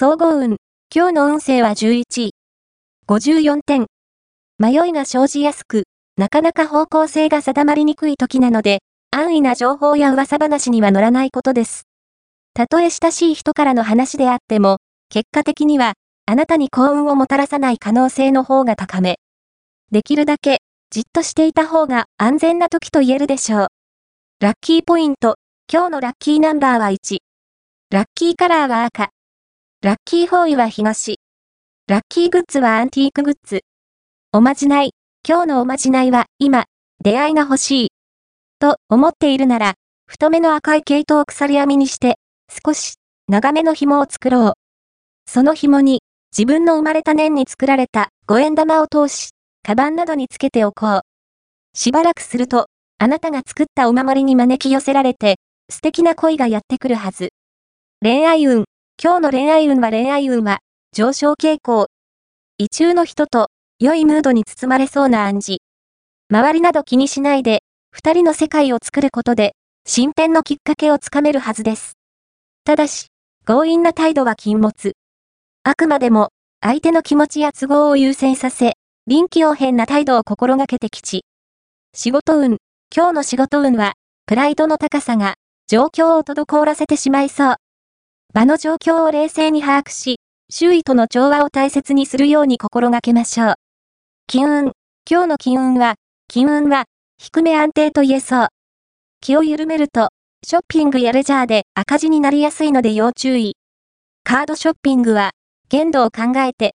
総合運。今日の運勢は11位。54点。迷いが生じやすく、なかなか方向性が定まりにくい時なので、安易な情報や噂話には乗らないことです。たとえ親しい人からの話であっても、結果的には、あなたに幸運をもたらさない可能性の方が高め。できるだけ、じっとしていた方が安全な時と言えるでしょう。ラッキーポイント。今日のラッキーナンバーは1。ラッキーカラーは赤。ラッキーフォーイは東。ラッキーグッズはアンティークグッズ。おまじない。今日のおまじないは今、出会いが欲しい。と思っているなら、太めの赤い毛糸を鎖編みにして、少し長めの紐を作ろう。その紐に、自分の生まれた年に作られた五円玉を通し、カバンなどにつけておこう。しばらくすると、あなたが作ったお守りに招き寄せられて、素敵な恋がやってくるはず。恋愛運。今日の恋愛運は恋愛運は、上昇傾向。異中の人と、良いムードに包まれそうな暗示。周りなど気にしないで、二人の世界を作ることで、進展のきっかけをつかめるはずです。ただし、強引な態度は禁物。あくまでも、相手の気持ちや都合を優先させ、臨機応変な態度を心がけて吉。仕事運。今日の仕事運は、プライドの高さが、状況を滞らせてしまいそう。場の状況を冷静に把握し、周囲との調和を大切にするように心がけましょう。金運。今日の金運は、金運は、低め安定と言えそう。気を緩めると、ショッピングやレジャーで赤字になりやすいので要注意。カードショッピングは、限度を考えて、